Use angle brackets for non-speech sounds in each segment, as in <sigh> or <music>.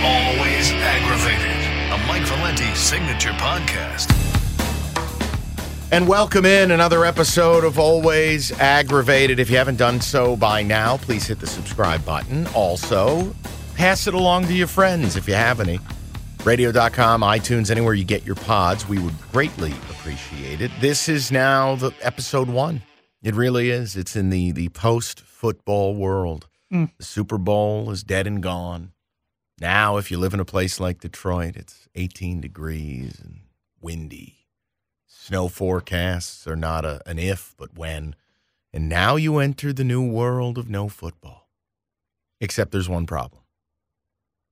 Always aggravated. A Mike Valenti signature podcast. And welcome in another episode of Always Aggravated. If you haven't done so by now, please hit the subscribe button. Also, pass it along to your friends if you have any. Radio.com, iTunes, anywhere you get your pods. We would greatly appreciate it. This is now the episode one. It really is. It's in the, the post football world. Mm. The Super Bowl is dead and gone. Now, if you live in a place like Detroit, it's 18 degrees and windy. Snow forecasts are not a, an if, but when. And now you enter the new world of no football. Except there's one problem.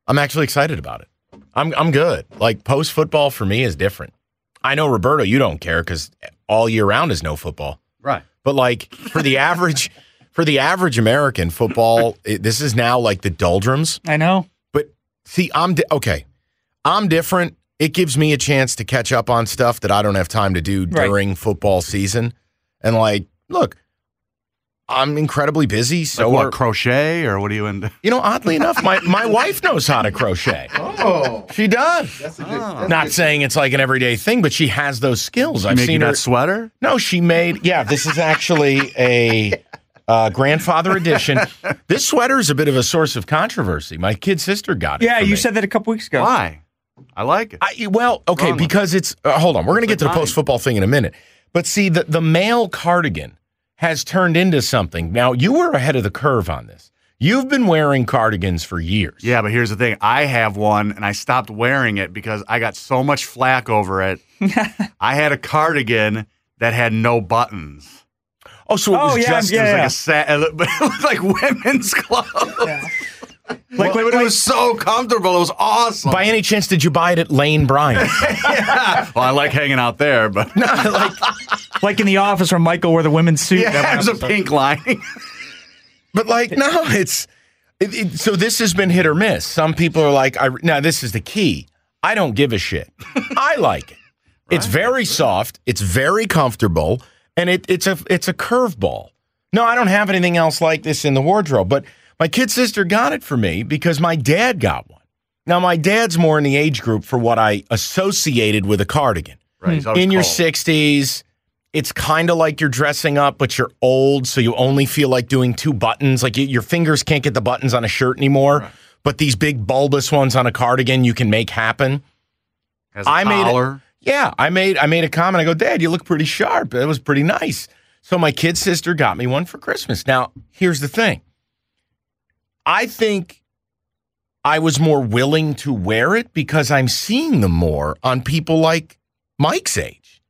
I'm actually excited about it. I'm, I'm good. Like post football for me is different. I know, Roberto, you don't care because all year round is no football. Right. But like for the average, for the average American, football, <laughs> it, this is now like the doldrums. I know. But see, I'm di- okay. I'm different. It gives me a chance to catch up on stuff that I don't have time to do Right. during football season. And like, look, I'm incredibly busy. So So what, are- crochet or what are you into? you know, oddly <laughs> enough, my, my wife knows how to crochet. <laughs> Oh, She does. that's a good. Ah. that's Not good. saying it's like an everyday thing, but she has those skills. You I've seen her. that sweater? No, she made. Yeah, this is actually a <laughs> uh, grandfather edition. <laughs> This sweater is a bit of a source of controversy. My kid sister got it. Yeah, for you me. said that a couple weeks ago. Why? I like it. I, well, okay, Wrong with because it's. Uh, hold on, we're going to get to the post football thing in a minute. But see, the the male cardigan has turned into something. Now you were ahead of the curve on this. You've been wearing cardigans for years. yeah, but here's the thing. I have one and I stopped wearing it because I got so much flack over it. <laughs> I had a cardigan that had no buttons. Oh, so it Oh, was yeah, just. It was yeah. like a set, it looked- but it looked like women's clothes. Like, But it was so comfortable. It was awesome. By any chance, did you buy it at Lane Bryant? <laughs> well, I like hanging out there, but <laughs> like, like in the office where Michael wore the women's suit. yeah, that there's one a pink lining. <laughs> But like, no, it's it, it- so this has been hit or miss. Some people are like, I, now this is the key. I don't give a shit. I like it. It's very soft. It's very comfortable, and it, it's a it's a curveball. No, I don't have anything else like this in the wardrobe. But my kid sister got it for me because my dad got one. Now my dad's more in the age group for what I associated with a cardigan Right. in your 60s it's kind of like you're dressing up but you're old so you only feel like doing two buttons like you, your fingers can't get the buttons on a shirt anymore but these big bulbous ones on a cardigan you can make happen Has a I made it- collar. Yeah i made i made a comment. I go dad you look pretty sharp. It was pretty nice. So my kid sister got me one for christmas. Now here's the thing. I think i was more willing to wear it because i'm seeing them more on people like mike's age.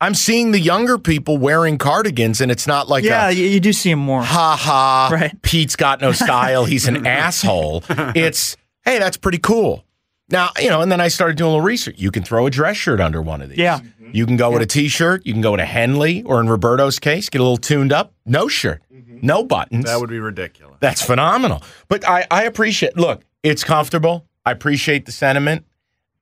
I'm seeing the younger people wearing cardigans and it's not like yeah, a, you, do see him more. ha ha Right. pete's got no style. He's an <laughs> asshole. It's hey that's pretty cool now you know and then i started doing a little research you can throw a dress shirt under one of these Yeah. Mm-hmm. you can go with a t-shirt you can go with a henley or in roberto's case get a little tuned up no shirt mm-hmm. no buttons That would be ridiculous. that's phenomenal. But I, I appreciate, look, it's comfortable. I appreciate the sentiment.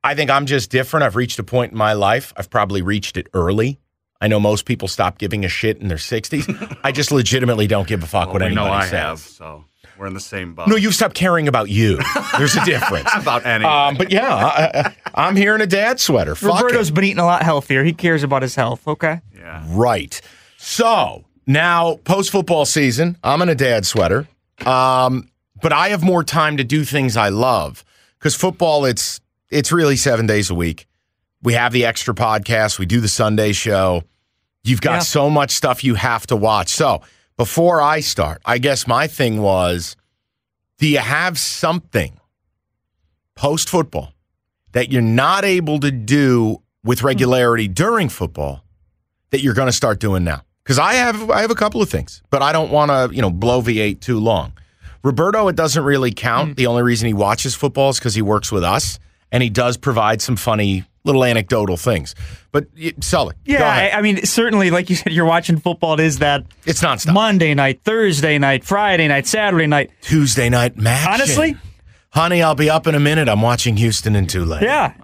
I think I'm just different. I've reached a point in my life. I've probably reached it early. I know most people stop giving a shit in their 60s. <laughs> I just legitimately don't give a fuck Well, what we anybody know I says. have, so we're in the same boat. No, you've stopped caring about you. There's a difference. <laughs> about anything. Um, but yeah, I, I, I'm here in a dad sweater. Fuck Roberto's it. been eating a lot healthier. He cares about his health. Okay. yeah. Right. So now, post football season, I'm in a dad sweater, um, but I have more time to do things I love because football. It's it's really seven days a week. We have the extra podcast. We do the Sunday show. You've got Yeah. so much stuff you have to watch. So before I start, I guess my thing was, do you have something post football that you're not able to do with regularity during football that you're going to start doing now? Because I have I have a couple of things, but I don't want to you know bloviate too long. Roberto, it doesn't really count. Mm. The only reason he watches football is because he works with us, and he does provide some funny little anecdotal things. But y- Sully, go Yeah, ahead. I, I mean, certainly, like you said, you're watching football. It is that it's nonstop. Monday night, Thursday night, Friday night, Saturday night. Tuesday night match. Honestly? honey, I'll be up in a minute. I'm watching Houston and Tulane. Yeah. Oh,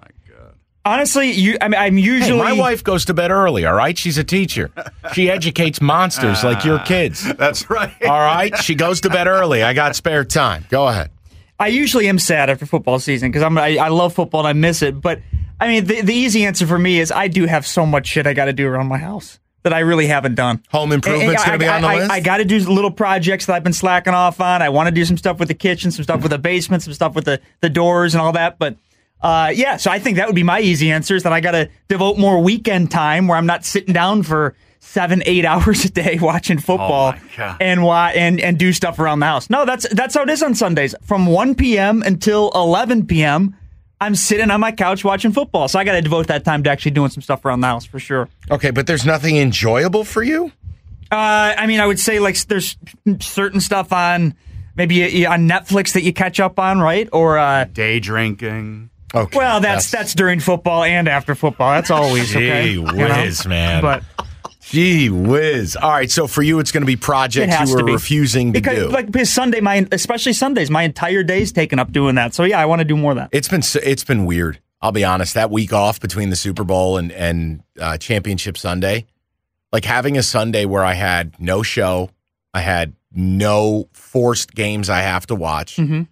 Honestly, you. I mean, I'm Hey, usually. my wife goes to bed early. All right, she's a teacher. She educates monsters like your ah, kids. That's right. All right, she goes to bed early. I got spare time. Go ahead. I usually am sad after football season because I'm. I, I love football and I miss it. But I mean, the, the easy answer for me is I do have so much shit I got to do around my house that I really haven't done. Home improvements going to be on the I, list. I, I got to do little projects that I've been slacking off on. I want to do some stuff with the kitchen, some stuff with the basement, some stuff with the, the doors and all that. But uh, yeah, so I think that would be my easy answer is that I got to devote more weekend time where I'm not sitting down for seven, eight <laughs> hours a day watching football my God. and why and and do stuff around the house. No, that's that's how it is on Sundays. From 1 p.m. until 11 p.m. I'm sitting on my couch watching football. So I got to devote that time to actually doing some stuff around the house for sure. okay, but there's nothing enjoyable for you. Uh, I mean, I would say like there's certain stuff on maybe on Netflix that you catch up on, right? Or uh, Day drinking. Okay, well, that's that's during football and after football. That's always okay. Gee you know? whiz, man. But Gee whiz. All right, so for you, it's going to be projects you were refusing to because do. like because Sunday, my especially Sundays, my entire day's taken up doing that. So yeah, I want to do more of that. It's been it's been weird. I'll be honest. That week off between the Super Bowl and and uh, Championship Sunday, like having a Sunday where I had no show, I had no forced games I have to watch, Mhm.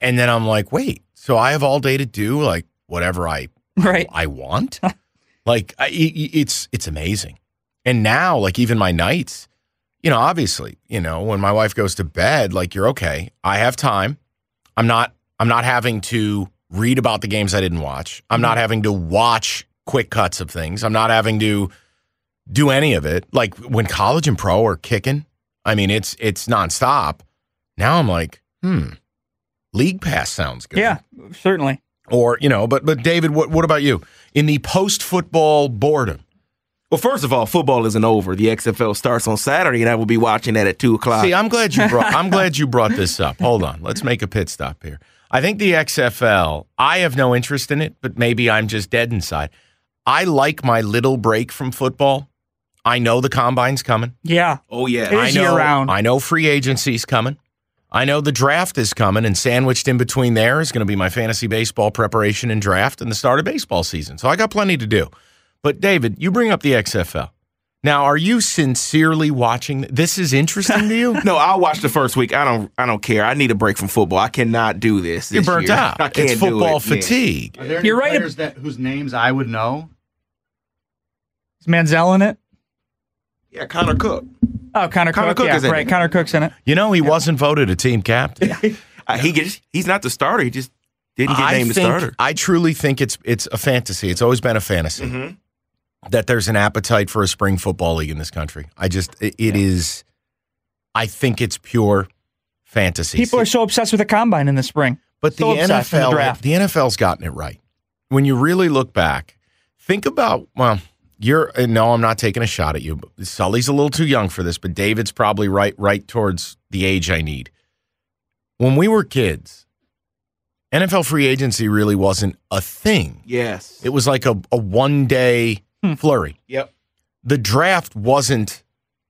and then I'm like, wait, so I have all day to do like whatever I Right. I want. <laughs> like I, i- i- it's it's amazing. And now, like even my nights, you know, obviously, you know, when my wife goes to bed, like you're okay. I have time. I'm not. I'm not having to read about the games I didn't watch. I'm not having to watch quick cuts of things. I'm not having to do any of it. Like when college and pro are kicking, I mean, it's it's nonstop. Now I'm like, hmm, league pass sounds good. Yeah, certainly. Or you know, but but David, what what about you in the post football boredom? Well, first of all, football isn't over. The XFL starts on Saturday, and I will be watching that at two o'clock. See, I'm glad you <laughs> brought. I'm glad you brought this up. Hold on, let's make a pit stop here. I think the XFL. I have no interest in it, but maybe I'm just dead inside. I like my little break from football. I know the combine's coming. Yeah. oh yeah, It I know. year-round. I know free agency's coming. I know the draft is coming, and sandwiched in between there is going to be my fantasy baseball preparation and draft and the start of baseball season. So I got plenty to do. But David, you bring up the XFL. Now, are you sincerely watching? This is interesting to you. <laughs> No, I'll watch the first week. I don't. I don't care. I need a break from football. I cannot do this. You're this burnt year. out. <laughs> I can't It's do football it. Yeah. fatigue. Are there any You're right. players that whose names I would know? Is Manziel in it? Yeah, Connor Cook. Oh, Connor, Connor Cook. Cook yeah, is in right. it. Connor Cook's in it. You know, he wasn't voted a team captain. <laughs> Uh, he gets. He's not the starter. He just didn't get I named the starter. I truly think it's it's a fantasy. It's always been a fantasy Mm-hmm. That there's an appetite for a spring football league in this country. I just it, it is. I think it's pure fantasy. People are so obsessed with the combine in the spring. But the so obsessed with the NFL, draft. the NFL's gotten it right. When you really look back, think about well, you're no, I'm not taking a shot at you. But Sully's a little too young for this, but David's probably right right towards the age I need. When we were kids, NFL free agency really wasn't a thing. Yes. It was like a, a one day Hmm. flurry. Yep. The draft wasn't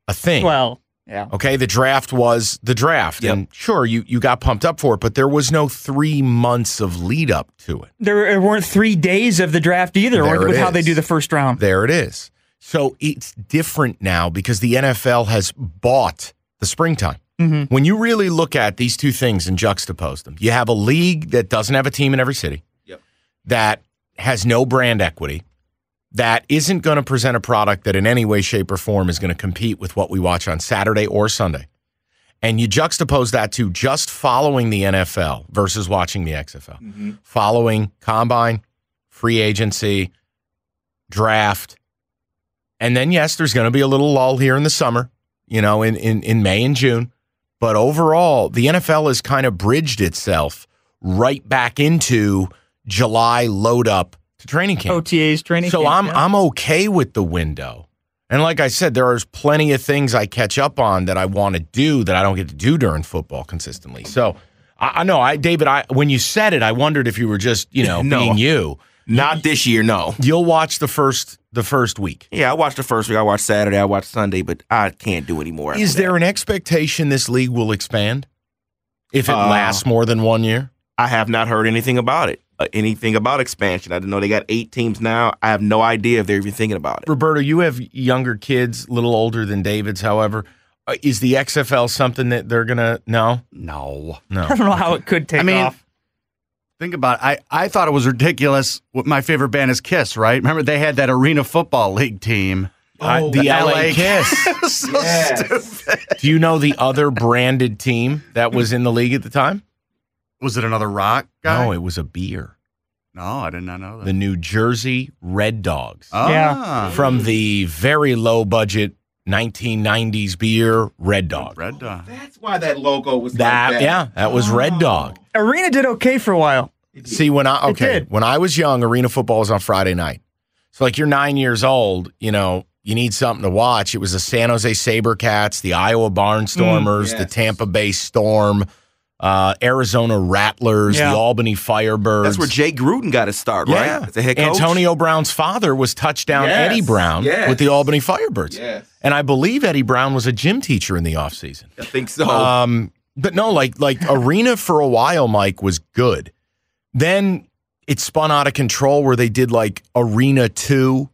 a thing. Well, yeah. Okay, the draft was the draft, Yep. and sure, you you got pumped up for it, but there was no three months of lead up to it. There weren't three days of the draft either, There with it how they do the first round. There it is. So it's different now because the NFL has bought the springtime. Mm-hmm. When you really look at these two things and juxtapose them, you have a league that doesn't have a team in every city, Yep. that has no brand equity, that isn't going to present a product that in any way, shape, or form is going to compete with what we watch on Saturday or Sunday. And you juxtapose that to just following the NFL versus watching the XFL, mm-hmm. following combine, free agency, draft. And then, yes, there's going to be a little lull here in the summer, you know, in, in, in May and June. But overall, the NFL has kind of bridged itself right back into July load up to training camp. OTAs training. So camp, I'm yeah. I'm okay with the window. And like I said, there is plenty of things I catch up on that I want to do that I don't get to do during football consistently. So I, I know I, David, I when you said it, I wondered if you were just you know <laughs> No. being you. Not this year, no. You'll watch the first the first week. Yeah, I watched the first week. I watched Saturday. I watched Sunday, but I can't do any more. after Is that. there an expectation this league will expand if it Uh, lasts more than one year? I have not heard anything about it. Uh, anything about expansion? I didn't know they got eight teams now. I have no idea if they're even thinking about it. Roberto, you have younger kids, a little older than David's. However, Uh, is the XFL something that they're gonna know? no No. I don't know how it could take I mean, off. Think about it. I, I thought it was ridiculous. What my favorite band is Kiss, right? Remember they had that Arena Football League team. Uh, the LA, LA Kiss. <laughs> so stupid. Do you know the other branded team that was in the league at the time? Was it another rock guy? No, it was a beer. No, I did not know that. The New Jersey Red Dogs oh. Yeah. from the very low budget 1990s beer Red Dog. Red Dog. Oh, that's why that logo was That yeah, that was Red oh. Dog. Arena did okay for a while. See, when I okay, did. when I was young, arena football was on Friday night. So like you're nine years old, you know, you need something to watch. It was the San Jose SaberCats, the Iowa Barnstormers, mm, the yes. Tampa Bay Storm, uh, Arizona Rattlers, Yeah. the Albany Firebirds. That's where Jay Gruden got his start, yeah. right? As head coach. Antonio Brown's father was touchdown Yes, Eddie Brown yes. with the Albany Firebirds. Yes. And I believe Eddie Brown was a gym teacher in the offseason. I think so. Um, but no, like like arena for a while, Mike was good. Then it spun out of control where they did like arena two,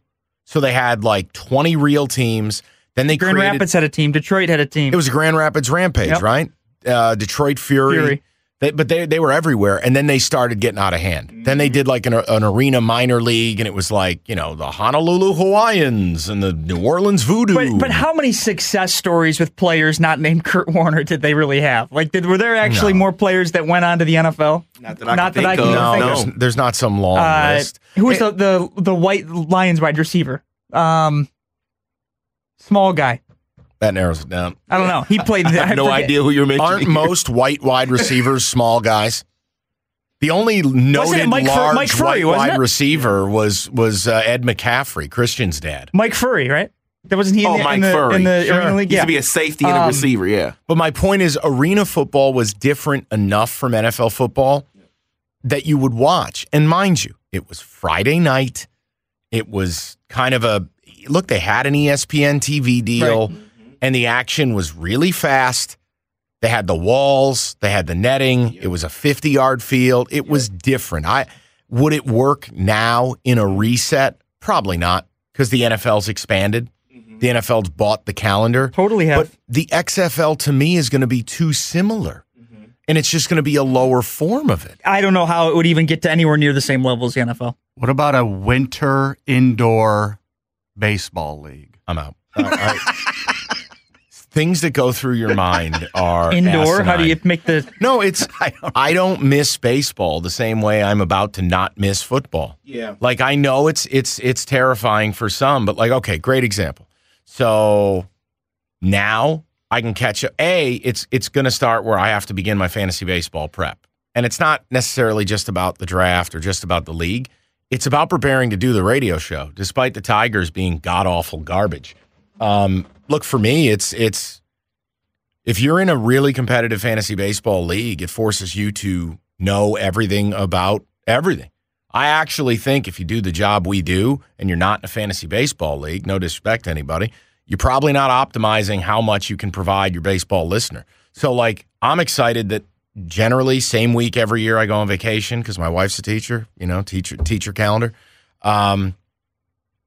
so they had like twenty real teams. Then they Grand created. Rapids had a team. Detroit had a team. It was Grand Rapids Rampage, Yep. right? Uh, Detroit Fury. Fury. They, but they they were everywhere, and then they started getting out of hand. Then they did like an, an arena minor league, and it was like you know the Honolulu Hawaiians and the New Orleans Voodoo. But but how many success stories with players not named Kurt Warner did they really have? Like, did were there actually No. more players that went on to the NFL? Not that I not can that I think can of. no, think there's, there's not some long Uh, list. who was the, the the white Lions wide receiver? Um, small guy. That narrows it down. I don't know. He played. <laughs> I have no forget. idea who you're mentioning. Aren't most white wide receivers small guys? The only noted Mike Fur- large Mike Furrey, white wide it? receiver was was uh, Ed McCaffrey, Christian's dad. Mike Furrey, right? That wasn't he in oh, the, Mike in the, Furrey. in the Sure. Arena League? He used Yeah. to be a safety and a Um, receiver, yeah. But my point is, arena football was different enough from NFL football that you would watch. And mind you, it was Friday night. It was kind of a look. They had an ESPN TV deal, and the action was really fast. They had the walls, they had the netting. It was a 50 yard field. It was different. I would it work now in a reset? Probably not, because the NFL's expanded. Mm-hmm. The NFL's bought the calendar. Totally have. But the XFL to me is going to be too similar. Mm-hmm. And it's just going to be a lower form of it. I don't know how it would even get to anywhere near the same level as the NFL. What about a winter indoor baseball league? I'm out. <laughs> I- I- things that go through your mind <laughs> are Indoor, how do you make the? No, it's <laughs> I don't miss baseball the same way I'm about to not miss football. Yeah. Like I know it's it's it's terrifying for some, but like okay, great example. So now I can catch up. A, it's it's going to start where I have to begin my fantasy baseball prep. And it's not necessarily just about the draft or just about the league. It's about preparing to do the radio show, despite the Tigers being god awful garbage. Um, look for me, it's it's if you're in a really competitive fantasy baseball league, it forces you to know everything about everything. I actually think if you do the job we do and you're not in a fantasy baseball league, no disrespect to anybody, you're probably not optimizing how much you can provide your baseball listener. So, like, I'm excited that generally, same week every year, I go on vacation because my wife's a teacher, you know, teacher, teacher calendar. Um,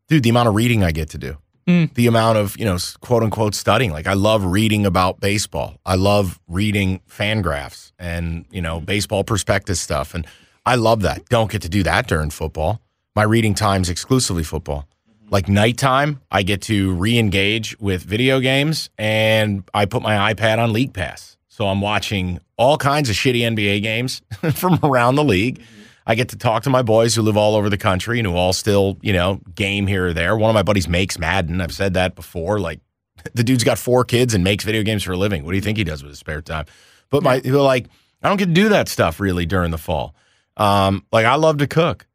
dude, the amount of reading I get to do Mm. the amount of you know quote unquote studying. Like i love reading about baseball. I love reading FanGraphs and you know Baseball Prospectus stuff and i love that. Don't get to do that during football. My reading time's exclusively football. Mm-hmm. Like nighttime i get to re-engage with video games and i put my ipad on league pass. So i'm watching all kinds of shitty nba games <laughs> from around the league mm-hmm. I get to talk to my boys who live all over the country and who all still, you know, game here or there. One of my buddies makes Madden. I've said that before. Like, <laughs> the dude's got four kids and makes video games for a living. What do you think he does with his spare time? But my, like, I don't get to do that stuff really during the fall. Um, like, I love to cook.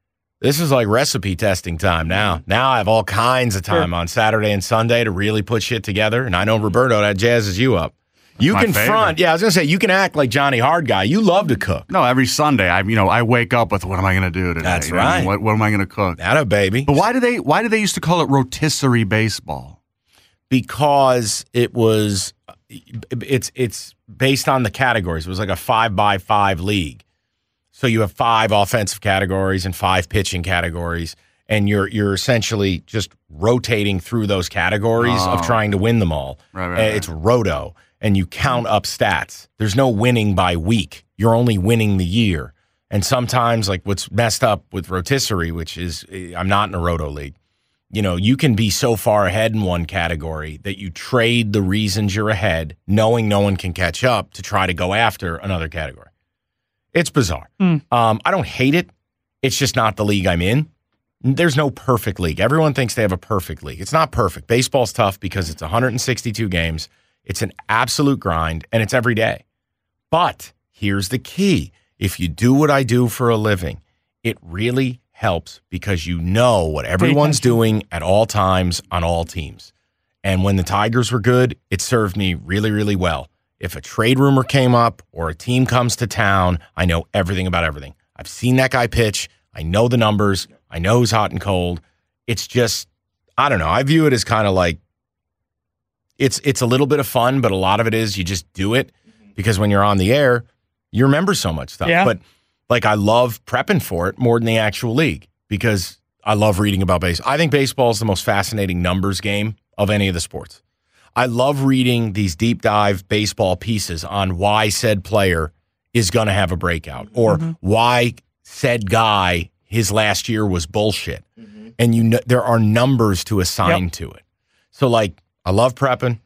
This is like recipe testing time now. Now I have all kinds of time on Saturday and Sunday to really put shit together. And I know Roberto that jazzes you up. You can favorite. front. Yeah, I was gonna say you can act like Johnny Hard Guy. You love to cook. No, every Sunday I you know I wake up with what am I going to do today? That's You right. What, what am I going to cook? That a baby. But why do they why do they used to call it rotisserie baseball? because it was it's it's based on the categories. It was like a five by five league. So you have five offensive categories and five pitching categories, and you're you're essentially just rotating through those categories of Oh. trying to win them all. Right, right, right. It's roto, and you count up stats. There's no winning by week. You're only winning the year. And sometimes, like what's messed up with rotisserie, which is eh, I'm not in a roto league you know, you can be so far ahead in one category that you trade the reasons you're ahead, knowing no one can catch up to try to go after another category. It's bizarre. Um, I don't hate it. It's just not the league I'm in. There's no perfect league. Everyone thinks they have a perfect league. It's not perfect. Baseball's tough because it's 162 games. It's an absolute grind and it's every day. But here's the key if you do what I do for a living, it really helps because you know what everyone's doing at all times on all teams. And when the Tigers were good, it served me really, really well. If a trade rumor came up or a team comes to town, I know everything about everything. I've seen that guy pitch. I know the numbers. I know who's hot and cold. It's just, I don't know. I view it as kind of like it's it's a little bit of fun, but a lot of it is you just do it because when you're on the air, you remember so much stuff. Yeah. But like I love prepping for it more than the actual league because I love reading about baseball. I think baseball is the most fascinating numbers game of any of the sports. I love reading these deep dive baseball pieces on why said player is going to have a breakout or mm-hmm. why said guy his last year was bullshit. Mm-hmm. And you know there are numbers to assign to it. So like I love prepping.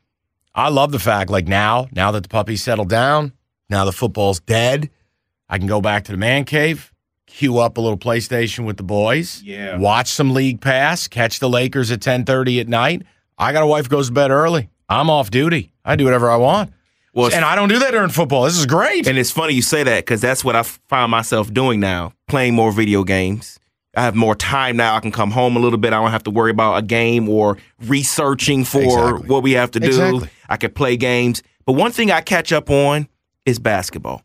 I love the fact like now, now that the puppy's settled down, now the football's dead, I can go back to the man cave, queue up a little PlayStation with the boys, Yeah. watch some league pass, catch the Lakers at 10:30 at night. I got a wife who goes to bed early. I'm off duty. I do whatever I want. Well, and I don't do that during football. This is great. And it's funny you say that because that's what I find myself doing now, playing more video games. I have more time now. I can come home a little bit. I don't have to worry about a game or researching for Exactly. what we have to do. Exactly. I could play games. But one thing I catch up on is basketball.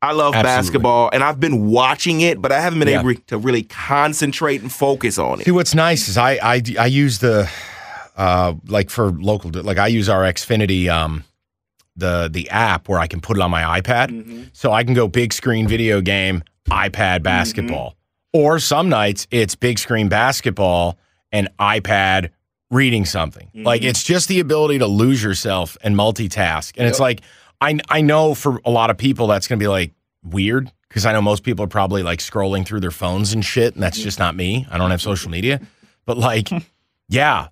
I love Absolutely. basketball and I've been watching it, but I haven't been Yeah. able to really concentrate and focus on it. See, what's nice is I I, I use the uh like for local like I use our Xfinity um the the app where I can put it on my iPad, so I can go big screen video game, iPad basketball, or some nights it's big screen basketball and iPad reading something. Mm-hmm. Like it's just the ability to lose yourself and multitask, and it's like I I know for a lot of people that's gonna be like weird because I know most people are probably like scrolling through their phones and shit, and that's mm. just not me. I don't have social <laughs> media, but like, yeah,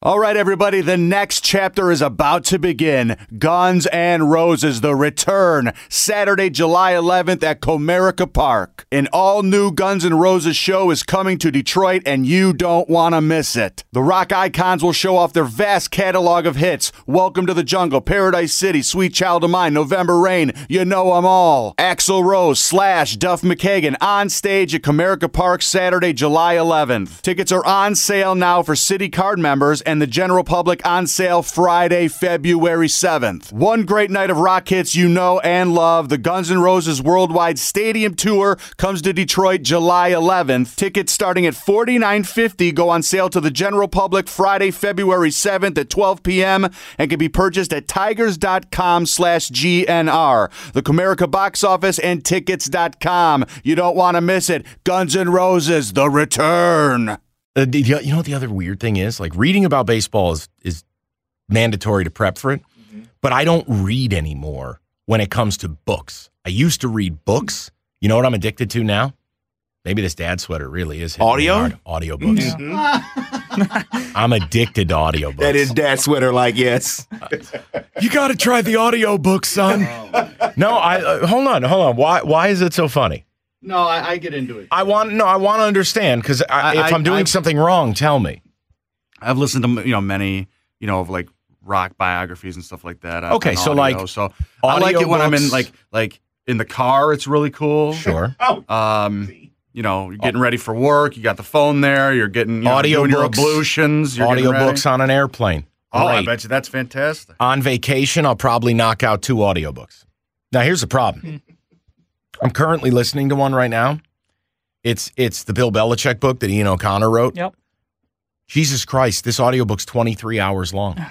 All right, everybody, the next chapter is about to begin. Guns and Roses, the return, Saturday, July 11th at Comerica Park. An all new Guns N' Roses show is coming to Detroit, and you don't want to miss it. The rock icons will show off their vast catalog of hits Welcome to the Jungle, Paradise City, Sweet Child of Mine, November Rain, you know 'em all. Axl Rose, Slash, Duff McKagan on stage at Comerica Park Saturday, July 11th. Tickets are on sale now for City Card members and the general public on sale Friday, February 7th. One great night of rock hits you know and love. The Guns N' Roses Worldwide Stadium Tour comes to Detroit July 11th. Tickets starting at $49.50 go on sale to the general public Friday, February 7th at 12 p.m. and can be purchased at tigers.com slash GNR. The Comerica box office and tickets.com. You don't want to miss it. Guns N' Roses, the return. Uh, the- you know what the other weird thing is? Like reading about baseball is is mandatory to prep for it, but I don't read anymore when it comes to books. I used to read books. You know what I'm addicted to now? Maybe this dad sweater really is hitting me Audio? hard. Audiobooks. <laughs> I'm addicted to audiobooks. That is dad sweater, like, yes. <laughs> You got to try the audiobook, son. no, I uh, hold on, hold on. Why why is it so funny? No, I, I get into it. I want no, I want to understand because if I- I'm doing I- something wrong, tell me. I've listened to you know many you know of like rock biographies and stuff like that. Okay, so, audio. like, so I like it when I'm in like like in the car. It's really cool. Sure. Um, you know, you're getting ready for work. You got the phone there. You're getting you know, doing your ablutions. You're getting ready. Audiobooks on an airplane. Oh, I bet you that's fantastic. on vacation, I'll probably knock out two audiobooks. Now, here's the problem. I'm currently listening to one right now. It's it's the Bill Belichick book that Ian O'Connor wrote. Yep. Jesus Christ, this audiobook's 23 hours long.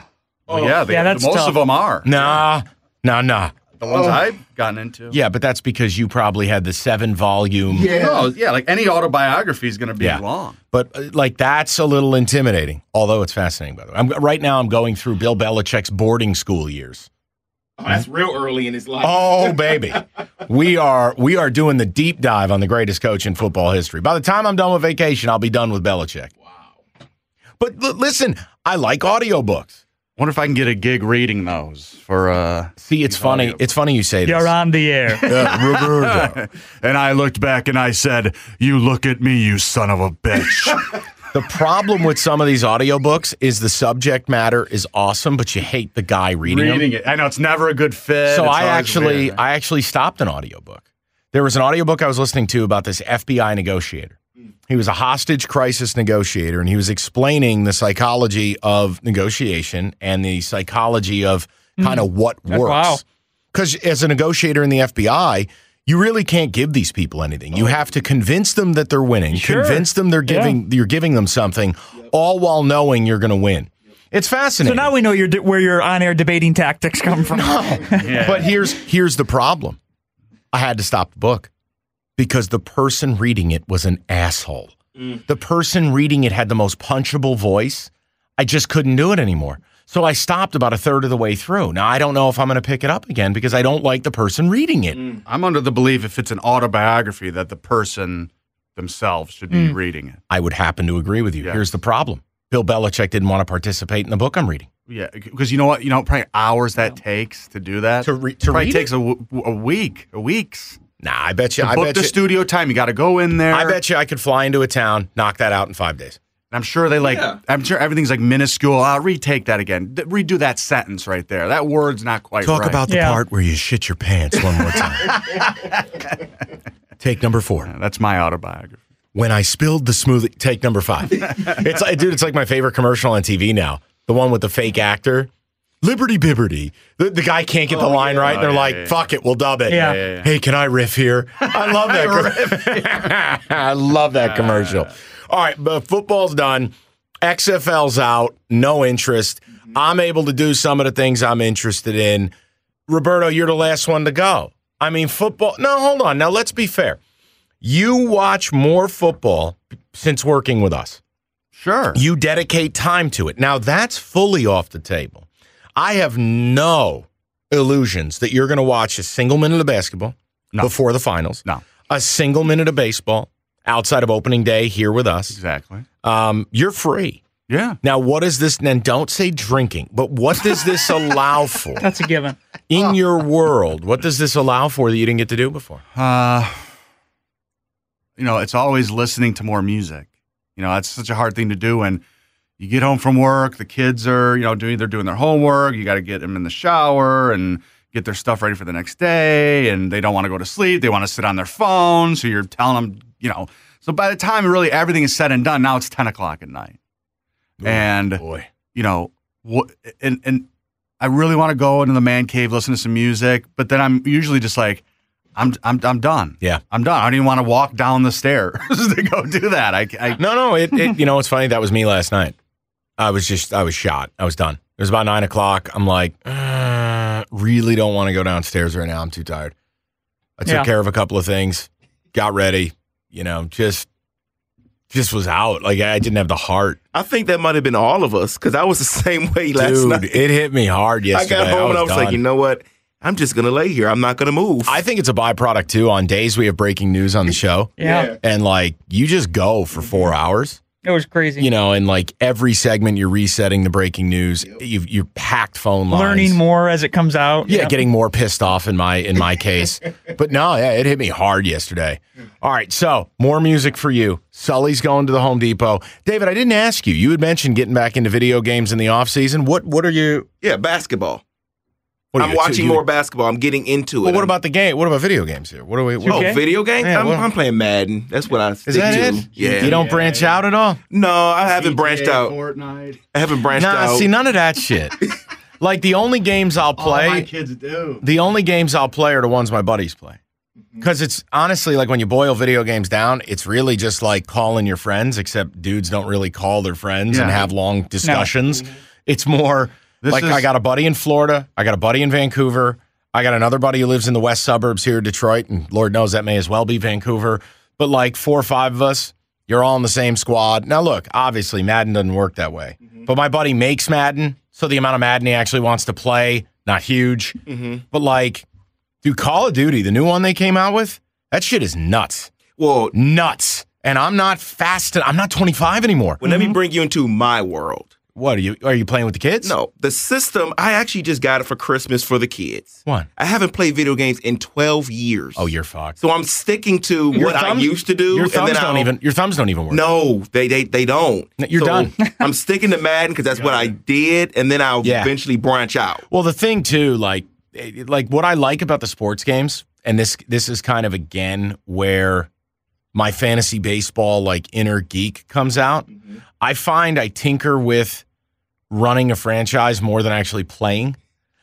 Oh, yeah, they, yeah, that's most tough. of them are. Nah, nah, nah. The ones I've gotten into. Yeah, but that's because you probably had the seven volume. No, yeah, like any autobiography is going to be Yeah. long. But uh, like that's a little intimidating. Although it's fascinating, by the way. I'm, right now, I'm going through Bill Belichick's boarding school years. Oh, that's real early in his life. Oh <laughs> baby, we are we are doing the deep dive on the greatest coach in football history. By the time I'm done with vacation, I'll be done with Belichick. Wow. But l- listen, I like audiobooks. Wonder if I can get a gig reading those for. uh See, it's funny. It's funny you say this. You're on the air. <laughs> Roberto. <laughs> And I looked back and I said, "You look at me, you son of a bitch." The problem with some of these audiobooks is the subject matter is awesome, but you hate the guy reading, them. Reading it, I know it's never a good fit. So It's I actually weird. I actually stopped an audiobook. There was an audiobook I was listening to about this FBI negotiator. He was a hostage crisis negotiator and he was explaining the psychology of negotiation and the psychology of kind of mm. what wow. works. Cuz as a negotiator in the FBI, you really can't give these people anything. You oh. have to convince them that they're winning, Sure. convince them they're giving you're giving them something all while knowing you're going to win. It's fascinating. so now we know your where your on-air debating tactics come from. <laughs> But here's here's the problem. I had to stop the book because the person reading it was an asshole. Mm. The person reading it had the most punchable voice. I just couldn't do it anymore. So I stopped about a third of the way through. Now I don't know if I'm going to pick it up again because I don't like the person reading it. Mm. I'm under the belief if it's an autobiography that the person themselves should be mm. reading it. I would happen to agree with you. Yeah. Here's the problem. Bill Belichick didn't want to participate in the book I'm reading. Yeah, because you know what? You know, probably hours that takes to do that. To re- to probably read takes it? a, w- a week, a weeks. Nah, I bet you. To I book bet the you. studio time, you got to go in there. I bet you I could fly into a town, knock that out in five days. I'm sure they like. I'm sure everything's like minuscule. I'll retake that again. D- redo that sentence right there. That word's not quite Talk right. about the Yeah. part where you shit your pants one more time. <laughs> Take number four. That's my autobiography. When I spilled the smoothie. Take number five. <laughs> it's like, dude, it's like my favorite commercial on TV now. The one with the fake actor. Liberty Bibberty. The, the guy can't get the oh, line right. And they're Oh, yeah, like, yeah, yeah. fuck it, we'll dub it. Yeah. yeah, yeah. Hey, can I riff here? I love <laughs> that. com- I love that commercial. All right, but football's done. XFL's out. No interest. I'm able to do some of the things I'm interested in. Roberto, you're the last one to go. I mean, football. No, hold on. Now, let's be fair. You watch more football since working with us. Sure. You dedicate time to it. Now, that's fully off the table. I have no illusions that you're going to watch a single minute of basketball No. before the finals, No. a single minute of baseball outside of opening day here with us. Exactly. Um, you're free. Yeah. Now, what is this? And don't say drinking, but what does this <laughs> allow for That's a given. in your world? What does this allow for that you didn't get to do before? Uh, you know, it's always listening to more music. You know, that's such a hard thing to do when you get home from work. The kids are, you know, doing they're doing their homework. You got to get them in the shower and get their stuff ready for the next day. And they don't want to go to sleep. They want to sit on their phone. So you're telling them, you know. So by the time really everything is said and done, now it's ten o'clock at night. and Boy, you know what and and I really want to go into the man cave, listen to some music, but then I'm usually just like, I'm I'm I'm done. Yeah. I'm done. I don't even want to walk down the stairs <laughs> to go do that. I, I no, no. It, it, you know, it's funny. That was me last night. I was just, I was shot. I was done. It was about nine o'clock. I'm like, uh, really don't want to go downstairs right now. I'm too tired. I took Yeah. care of a couple of things, got ready. You know, just, just was out. Like I didn't have the heart, I think that might have been all of us because I was the <laughs> same way last dude. night. It hit me hard yesterday. I got home and I was like, you know what? I'm just gonna lay here. I'm not gonna move. I think it's a byproduct too. On days we have breaking news on the show, Yeah. and like you just go for four hours. It was crazy. you know, and like every segment you're resetting the breaking news. You've you're packed phone lines. Learning more as it comes out. Yeah, getting more pissed off in my in my case. <laughs> but no, yeah, it hit me hard yesterday. All right, so more music for you. Sully's going to the Home Depot. David, I didn't ask you. You had mentioned getting back into video games in the off season. What what are you yeah, basketball. What I'm you, watching you- more basketball. I'm getting into Well, it. what I'm- about the game? What about video games here? What are we? Oh, What, Okay. video games? Yeah, I'm, well- I'm playing Madden. That's what I stick is that to. it? Yeah. You don't branch out at all? No, I haven't branched out. Fortnite. I haven't branched out. Nah, out. see, none of that shit. <laughs> like the only games I'll All my play, kids do. the only games I'll play are the ones my buddies play. Mm-hmm. Because it's honestly like when you boil video games down, it's really just like calling your friends, except dudes don't really call their friends and have long discussions. Mm-hmm. It's more This like is- I got a buddy in Florida, I got a buddy in Vancouver, I got another buddy who lives in the west suburbs here, in Detroit, and Lord knows that may as well be Vancouver. But like four or five of us, you're all in the same squad. Now, look, obviously, Madden doesn't work that way. Mm-hmm. But my buddy makes Madden, so the amount of Madden he actually wants to play, not huge. Mm-hmm. But like, dude, Call of Duty, the new one they came out with, that shit is nuts. well, Nuts. And I'm not fast. I'm not 25 anymore. well, let me mm-hmm. bring you into my world. What are you? Are you playing with the kids? No, the system, I actually just got it for Christmas for the kids. What? I haven't played video games in 12 years. Oh, you're fucked. So I'm sticking to Your what I thumbs- used to do. Your and thumbs don't I'll- even. Your thumbs don't even work. No, they they they don't. You're So done. <laughs> I'm sticking to Madden because that's what I did, and then I'll Yeah. eventually branch out. Well, the thing too, like, like what I like about the sports games, and this this is kind of again where my fantasy baseball like inner geek comes out. Mm-hmm. I find I tinker with running a franchise more than actually playing.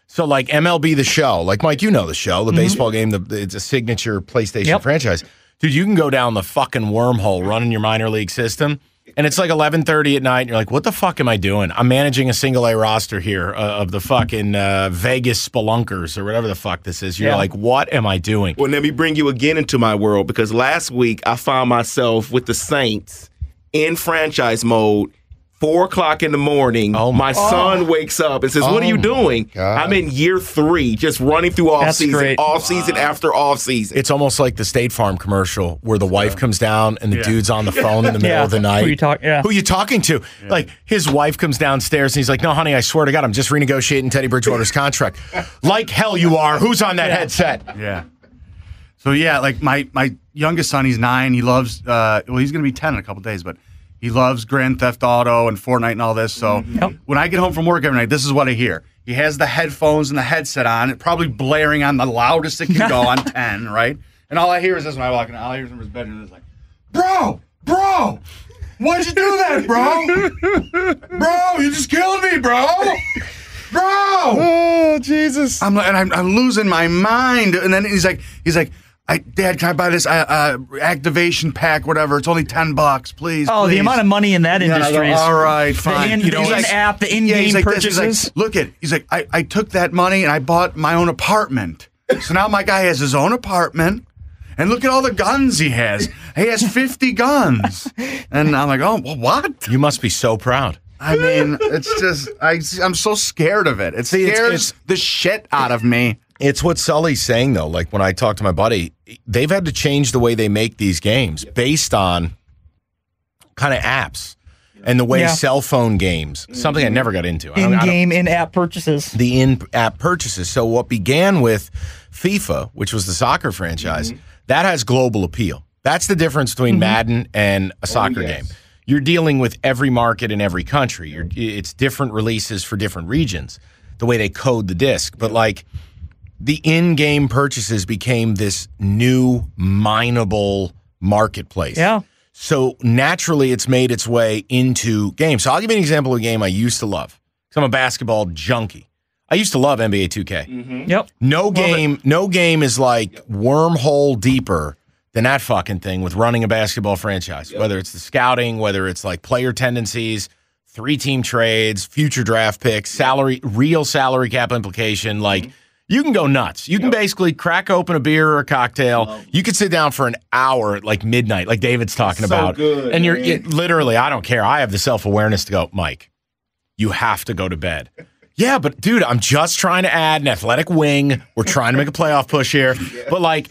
So like MLB the show, like Mike, you know the show, the baseball game, the, it's a signature PlayStation Yep. franchise. Dude, you can go down the fucking wormhole running your minor league system. And it's like 11:30 at night. And you're like, "What the fuck am I doing? I'm managing a single A roster here uh, of the fucking uh, Vegas Spelunkers or whatever the fuck this is." You're Yeah. like, "What am I doing?" Well, let me bring you again into my world because last week I found myself with the Saints in franchise mode. Four o'clock in the morning, Oh my- my son wakes up and says, "What are Oh you doing?" God. I'm in year three, just running through off That's season, great. off season after off season. It's almost like the State Farm commercial where the wife comes down and the dude's on the <laughs> phone in the middle Yeah. of the night. Who you talk- yeah. Who you talking to? Like his wife comes downstairs and he's like, "No, honey, I swear to God, I'm just renegotiating Teddy Bridgewater's contract." <laughs> like hell, you are. Who's on that headset? Yeah. So yeah, like my my youngest son, he's nine. He loves. Uh, well, he's gonna be ten in a couple days, but he loves Grand Theft Auto and Fortnite and all this. So mm-hmm. Yep. when I get home from work every night, this is what I hear. He has the headphones and the headset on, it probably blaring on the loudest it can go on <laughs> ten, right? And all I hear is this when I walk in. All I hear is from his bedroom is like, "Bro, bro, why'd you do that, bro? <laughs> bro, you just killed me, bro." Bro, Oh Jesus! I'm like, and I'm, I'm losing my mind. And then he's like, he's like, I, Dad, can I buy this uh, uh, activation pack, whatever? It's only ten bucks, please. Oh, the amount of money in that Yeah, and go, industry is all right, fine. in- You the know, like- in-app, the Yeah, in-game he's like this. He's like, purchases. Look at, he's like, I, I took that money and I bought my own apartment. So now my guy has his own apartment. And look at all the guns he has. He has 50 guns. And I'm like, oh, well, what? You must be so proud. I mean, it's just, I, I'm so scared of it. It See, it's- scares it's- the shit out of me. It's what Sully's saying though. Like when I talk to my buddy, they've had to change the way they make these games based on kind of apps and the way Yeah. cell phone games. Mm-hmm. Something I never got into. I don't- I don't- in-game, in-app purchases. the in-app purchases. So what began with FIFA, which was the soccer franchise, mm-hmm. that has global appeal. That's the difference between mm-hmm. Madden and a soccer oh, game. You're dealing with every market in every country. You're, it's different releases for different regions, the way they code the disc. But like the in-game purchases became this new mineable marketplace. Yeah. So naturally, it's made its way into games. So I'll give you an example of a game I used to love. Because I'm a basketball junkie. I used to love NBA 2K. Mm-hmm. Yep. No game, no game is like wormhole deeper than that fucking thing with running a basketball franchise. Whether it's the scouting, whether it's like player tendencies, three team trades, future draft picks, salary, real salary cap implication, like. Mm-hmm. You can go nuts. You can basically crack open a beer or a cocktail. You could sit down for an hour at like midnight, like David's talking about. and you're it, literally, I don't care. I have the self awareness to go, Mike, you have to go to bed. Yeah, but dude, I'm just trying to add an athletic wing. We're trying to make a playoff push here. <laughs> But like,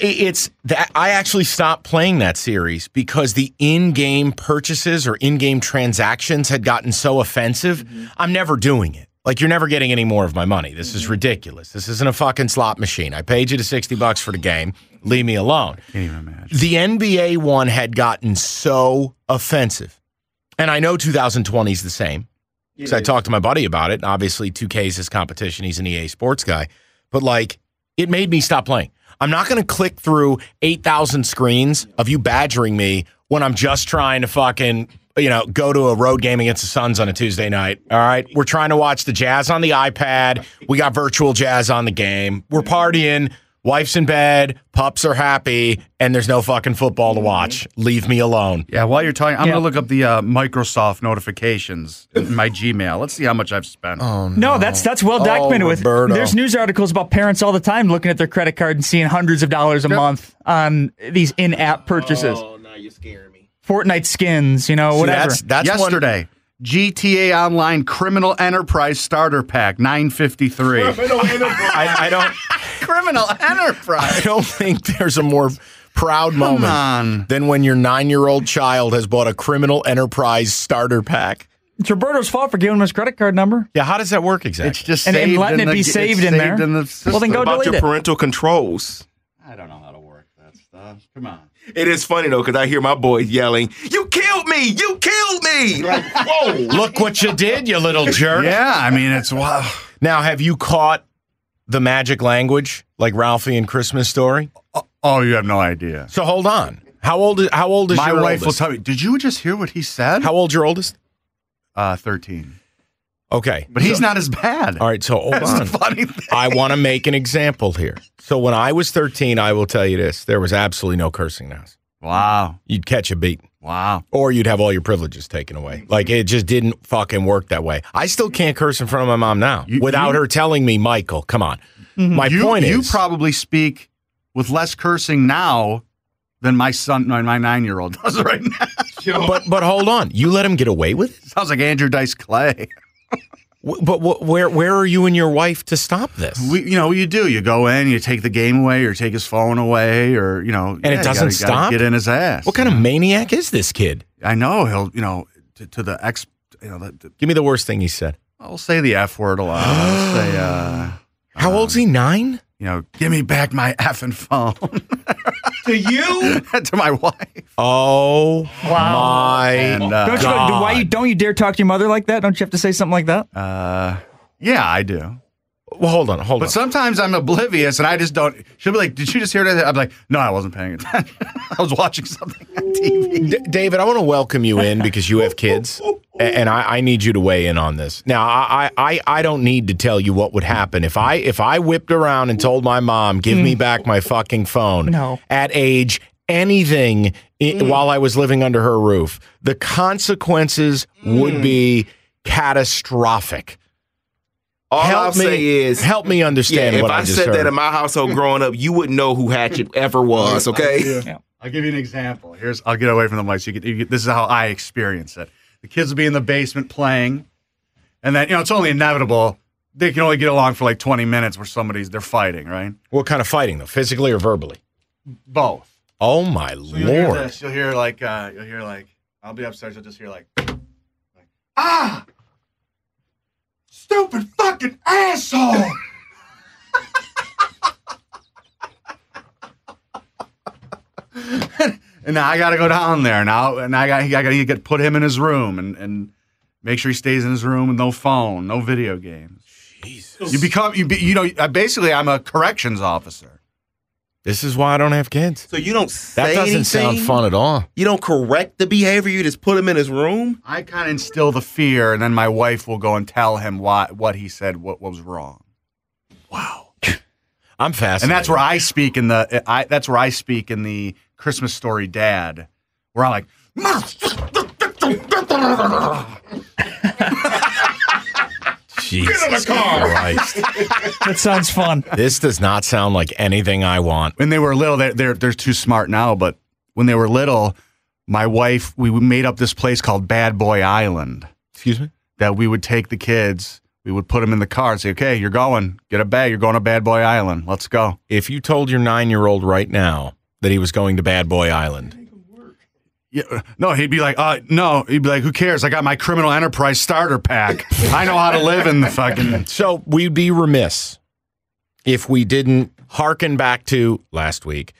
it's that I actually stopped playing that series because the in-game purchases or in-game transactions had gotten so offensive. I'm never doing it. Like you're never getting any more of my money. This is mm-hmm. ridiculous. This isn't a fucking slot machine. I paid you the 60 bucks for the game. Leave me alone. Can't even imagine. The NBA one had gotten so offensive. And I know 2020 is the same. because I talked to my buddy about it. And obviously, 2K is his competition. He's an EA sports guy. But like, it made me stop playing. I'm not going to click through 8,000 screens of you badgering me when I'm just trying to fucking, you know, go to a road game against the Suns on a Tuesday night. All right. We're trying to watch the Jazz on the iPad. We got virtual Jazz on the game. We're partying. Wife's in bed, pups are happy, and there's no fucking football to watch. Leave me alone. Yeah, while you're talking, I'm Yeah. gonna look up the uh, Microsoft notifications in my Gmail. Let's see how much I've spent. No, that's that's well documented. with there's news articles about parents all the time looking at their credit card and seeing hundreds of dollars a month on these in-app purchases. Oh, Fortnite skins, you know, See, whatever. that's that's one- Yesterday, GTA Online Criminal Enterprise Starter Pack, nine fifty three. I, I don't. <laughs> Criminal Enterprise. I don't think there's a more proud moment on. than when your nine-year-old child has bought a criminal enterprise starter pack. it's Roberto's fault for giving him his credit card number. Yeah, how does that work exactly? It's just And- and letting in it the, be saved in there. In the Well, then system. go About delete your it. parental controls. I don't know how to work that stuff. Come on. It is funny though, because I hear my boys yelling, "You killed me! You killed me!" Like, whoa! <laughs> Look what you did, you little jerk. Yeah, I mean it's wow. Now, have you caught the magic language like Ralphie in Christmas Story? Oh, you have no idea. So hold on. How old is how old is My your wife will tell me. Did you just hear what he said? how old's your oldest? Uh, thirteen. Okay, But he's not as bad. All right, so hold That's on. the funny thing. I want to make an example here. So when I was 13, I will tell you this: there was absolutely no cursing in the house. Wow. You'd catch a beat. Wow. or you'd have all your privileges taken away. Mm-hmm. Like it just didn't fucking work that way. I still can't curse in front of my mom now You- without you- her telling me, Michael, come on. Mm-hmm. My you, point is. you probably speak with less cursing now than my son, my, my nine year old <laughs> does right now. but but hold on, you let him get away with it. Sounds like Andrew Dice Clay. <laughs> But wh- where where are you and your wife to stop this? We, you know, you do. You go in, you take the game away, or take his phone away, or you know, And it doesn't gotta- gotta stop? Get in his ass. what kind of maniac is this kid? I know he'll, you know, to, to the ex, you know, the, the, Give me the worst thing he said. I'll say the f word a lot. I'll <gasps> say, uh, How old's he? Nine? you know, give me back my effing phone <laughs> to you? <laughs> to my wife. Oh my! And uh, Don't you, God. why you don't you dare talk to your mother like that? Don't you have to say something like that? uh, yeah, I do. Well, hold on, hold on. But on. sometimes I'm oblivious and I just don't. She'll be like, "Did you just hear that?" I'm like, "No, I wasn't paying attention. <laughs> I was watching something on TV." D- David, I want to welcome you in because you have kids, and I, I need you to weigh in on this. Now, I, I, I don't need to tell you what would happen if I if I whipped around and told my mom, "Give me mm. back my fucking phone." No. At age anything i- mm. while I was living under her roof, the consequences would mm. be catastrophic. All I'll help me, say is, help me yeah, understand if what I, mean. If I, just said heard. that in my household growing up, you wouldn't know who Hatchet ever was. Okay. I'll give you an example. Here's I'll get away from the mic. So you get, you get this is how I experience it. The kids will be in the basement playing, and then you know it's only inevitable. They can only get along for like 20 minutes where somebody's they're fighting, right? what kind of fighting, though, physically or verbally? Both. Oh my So you'll hear lord! this. You'll hear like uh, you'll hear like I'll be upstairs. You'll just hear like, like ah, stupid fucking asshole. <laughs> and now I got to go down there now, and I got I got to get put him in his room and and make sure he stays in his room with no phone, no video games. Jesus. You become you be, you know basically I'm a corrections officer. This is why I don't have kids. So you don't say That doesn't sound fun at all. You don't correct the behavior. You just put him in his room. I kind of instill the fear, and then my wife will go and tell him what what he said what was wrong, Wow. <laughs> I'm fascinated. and that's where I speak in the I that's where I speak in the Christmas story dad, where I'm like, <laughs> <laughs> Jesus Christ. <laughs> That sounds fun. This does not sound like anything I want. when they were little, they're they're, they're too smart now, but when they were little, my wife we made up this place called Bad Boy Island Excuse me? that we would take the kids. We would put them in the car and say, "Okay, you're going. Get a bag. You're going to Bad Boy Island. Let's go." If you told your nine year old right now that he was going to Bad Boy Island, Yeah, no, he'd be like, uh, no, he'd be like, who cares? I got my criminal enterprise starter pack. I know how to live in the fucking. <laughs> so we'd be remiss if we didn't hearken back to last week.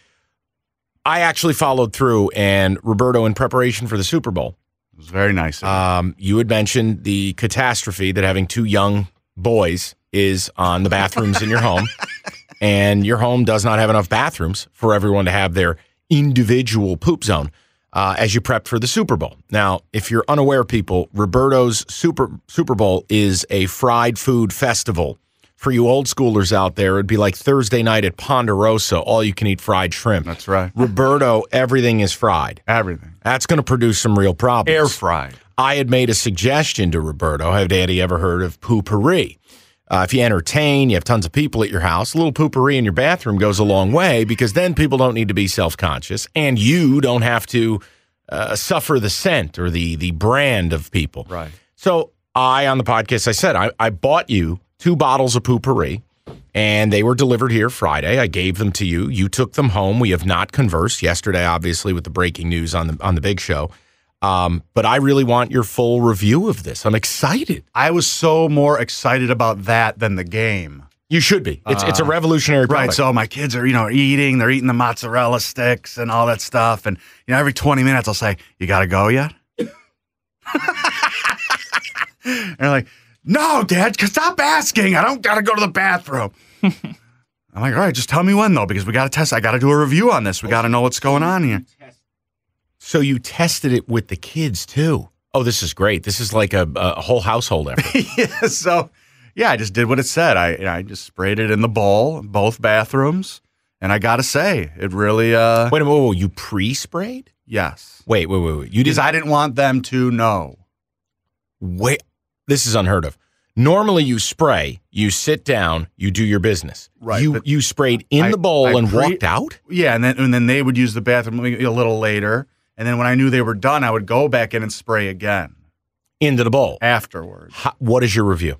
I actually followed through, and Roberto, in preparation for the Super Bowl, It was very nice. Um, you had mentioned the catastrophe that having two young boys is on the bathrooms in your home, <laughs> and your home does not have enough bathrooms for everyone to have their individual poop zone uh, as you prep for the Super Bowl. Now, if you're unaware, people, Roberto's Super Super Bowl is a fried food festival. For you old schoolers out there, it'd be like Thursday night at Ponderosa, all you can eat fried shrimp. That's right. Roberto, everything is fried. Everything. That's going to produce some real problems. Air fried. I had made a suggestion to Roberto. Have Daddy ever heard of Poo-Pourri? Uh, if you entertain, you have tons of people at your house, a little Poo-Pourri in your bathroom goes a long way because then people don't need to be self conscious and you don't have to uh, suffer the scent or the, the brand of people. Right. So I, on the podcast, I said, I, I bought you two bottles of Poo-Pourri and they were delivered here Friday. I gave them to you. You took them home. We have not conversed yesterday, obviously, with the breaking news on the on the big show. Um, but I really want your full review of this. I'm excited. I was so more excited about that than the game. You should be. It's it's a revolutionary product. Right. So my kids are, you know, eating, they're eating the mozzarella sticks and all that stuff. And, you know, every 20 minutes I'll say, You got to go yet? <laughs> and they're like, No, Dad, 'cause stop asking. I don't got to go to the bathroom. <laughs> I'm like, All right, just tell me when, though, because we got to test. I got to do a review on this. We got to know what's going on here. So you tested it with the kids too. Oh, this is great. This is like a, a whole household effort. <laughs> yeah, so, yeah, I just did what it said. I, you know, I just sprayed it in the bowl, both bathrooms. And I got to say, it really, uh, wait a minute. Whoa, whoa, you pre-sprayed? yes. Wait, wait, wait, wait. You Because did I didn't want them to know. Wait, this is unheard of. Normally, you spray, you sit down, you do your business. Right, You you sprayed in I- the bowl I and pre- walked out. Yeah, and then and then they would use the bathroom a little later, and then when I knew they were done, I would go back in and spray again Into the bowl. afterwards. How, what is your review?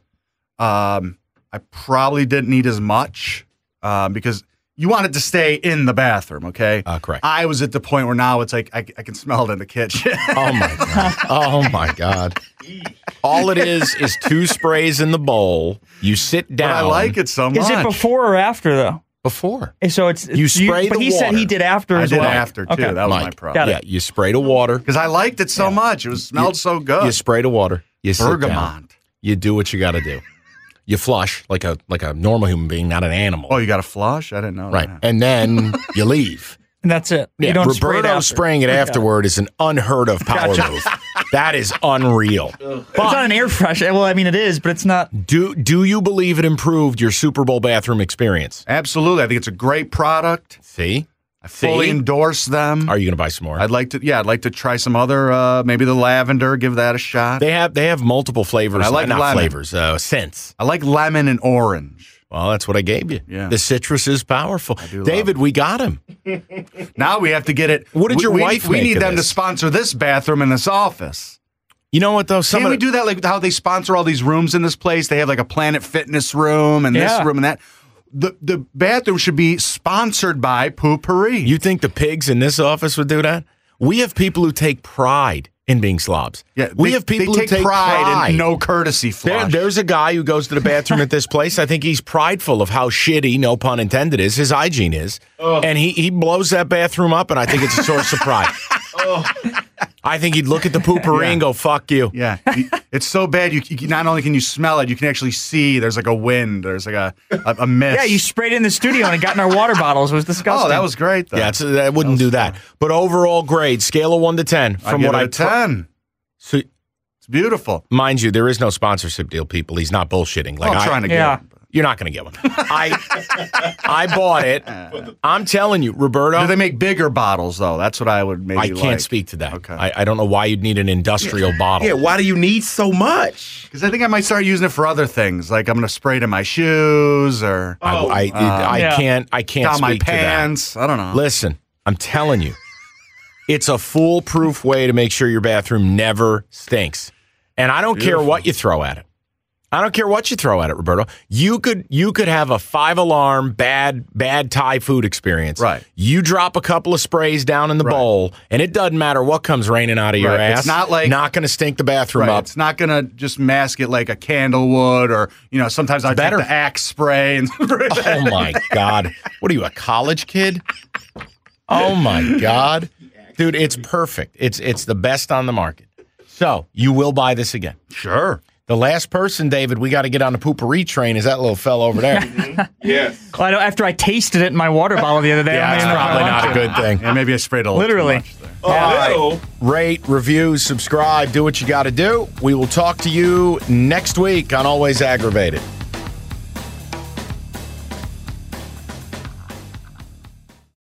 Um, I probably didn't need as much um, because you want it to stay in the bathroom. Okay, Uh, correct. I was at the point where now it's like I, I can smell it in the kitchen. <laughs> Oh my god. Oh my god. All it is is two sprays in the bowl. You sit but down. I like it so much. Is it before or after though? Before. And So it's You spray but the he said he did after I as did well. after too. Okay. That was my problem. Yeah, you spray the water. Because I liked it so much. It was smelled so good. You spray the water. You sit down. Bergamot. You do what you got to do. You flush like a like a normal human being, not an animal. Oh, you got to flush? I didn't know right. that. And then <laughs> you leave. And that's it. Yeah, you don't spray it Roberto after. spraying it afterward is an unheard of power move. <laughs> That is unreal. It's not an air freshener. Well, I mean it is, but it's not. Do do you believe it improved your Super Bowl bathroom experience? Absolutely. I think it's a great product. See, I fully See? endorse them. Are you going to buy some more? I'd like to, yeah, I'd like to try some other, uh, maybe the lavender, give that a shot. They have they have multiple flavors. I like not lemon. flavors, uh, scents. I like lemon and orange. Well, that's what I gave you. Yeah. The citrus is powerful. do David, we got him. Now we have to get it. What did your we, wife We make need them this? to sponsor this bathroom in this office. You know what though? Some Can we do that like how they sponsor all these rooms in this place? They have like a Planet Fitness room and Yeah. this room and that. The the bathroom should be sponsored by Poo-Pourri. You think the pigs in this office would do that? We have people who take pride in being slobs. yeah, we they- have people they who take take pride, in no courtesy There, flush. there's a guy who goes to the bathroom at this place. I think he's prideful of how shitty, no pun intended, is his hygiene is, and he he blows that bathroom up, and I think it's a source of pride. <laughs> I think he'd look at the Poo-Pourri <laughs> and go, "Fuck you." Yeah, it's so bad. You, you not only can you smell it, you can actually see. There's like a wind. There's like a a, a mist. Yeah, you sprayed it in the studio and it got in our water bottles. It was disgusting. Oh, that was great. Though. Yeah, it's, uh, I wouldn't do that. But overall grade, scale of one to ten, from give what it I a ten. So, It's beautiful. mind you, there is no sponsorship deal, people. He's not bullshitting. Like oh, I'm trying to yeah. get. it. You're not going to get one. I I bought it. I'm telling you, Roberto. Do they make bigger bottles though? That's what I would maybe. I can't like. speak to that. Okay. I, I don't know why you'd need an industrial bottle. Yeah, why do you need so much? because I think I might start using it for other things. Like I'm going to spray it in my shoes or I, I, oh. um, I Yeah. can't. I can't down my speak to that. pants. I don't know. Listen, I'm telling you, it's a foolproof way to make sure your bathroom never stinks. And I don't care what you throw at it. I don't care what you throw at it, Roberto. You could you could have a five alarm bad bad Thai food experience. Right. You drop a couple of sprays down in the Right. bowl, and it doesn't matter what comes raining out of your Right. ass. It's not like- not going to stink the bathroom Right. up. It's not going to just mask it like a candle would, or you know, sometimes I better. take the Axe spray and. <laughs> Oh my God. What are you, a college kid? Oh my God. Dude, it's perfect. It's it's the best on the market. So you will buy this again. Sure. The last person, David, we got to get on the Poo-Pourri train is that little fella over there. <laughs> Yes. Well, I know after I tasted it in my water bottle the other day. yeah, I that's don't know if I probably not a good thing. Yeah, maybe I sprayed a little Literally. too much there. Oh, right. Rate, review, subscribe, do what you got to do. We will talk to you next week on Always Aggravated.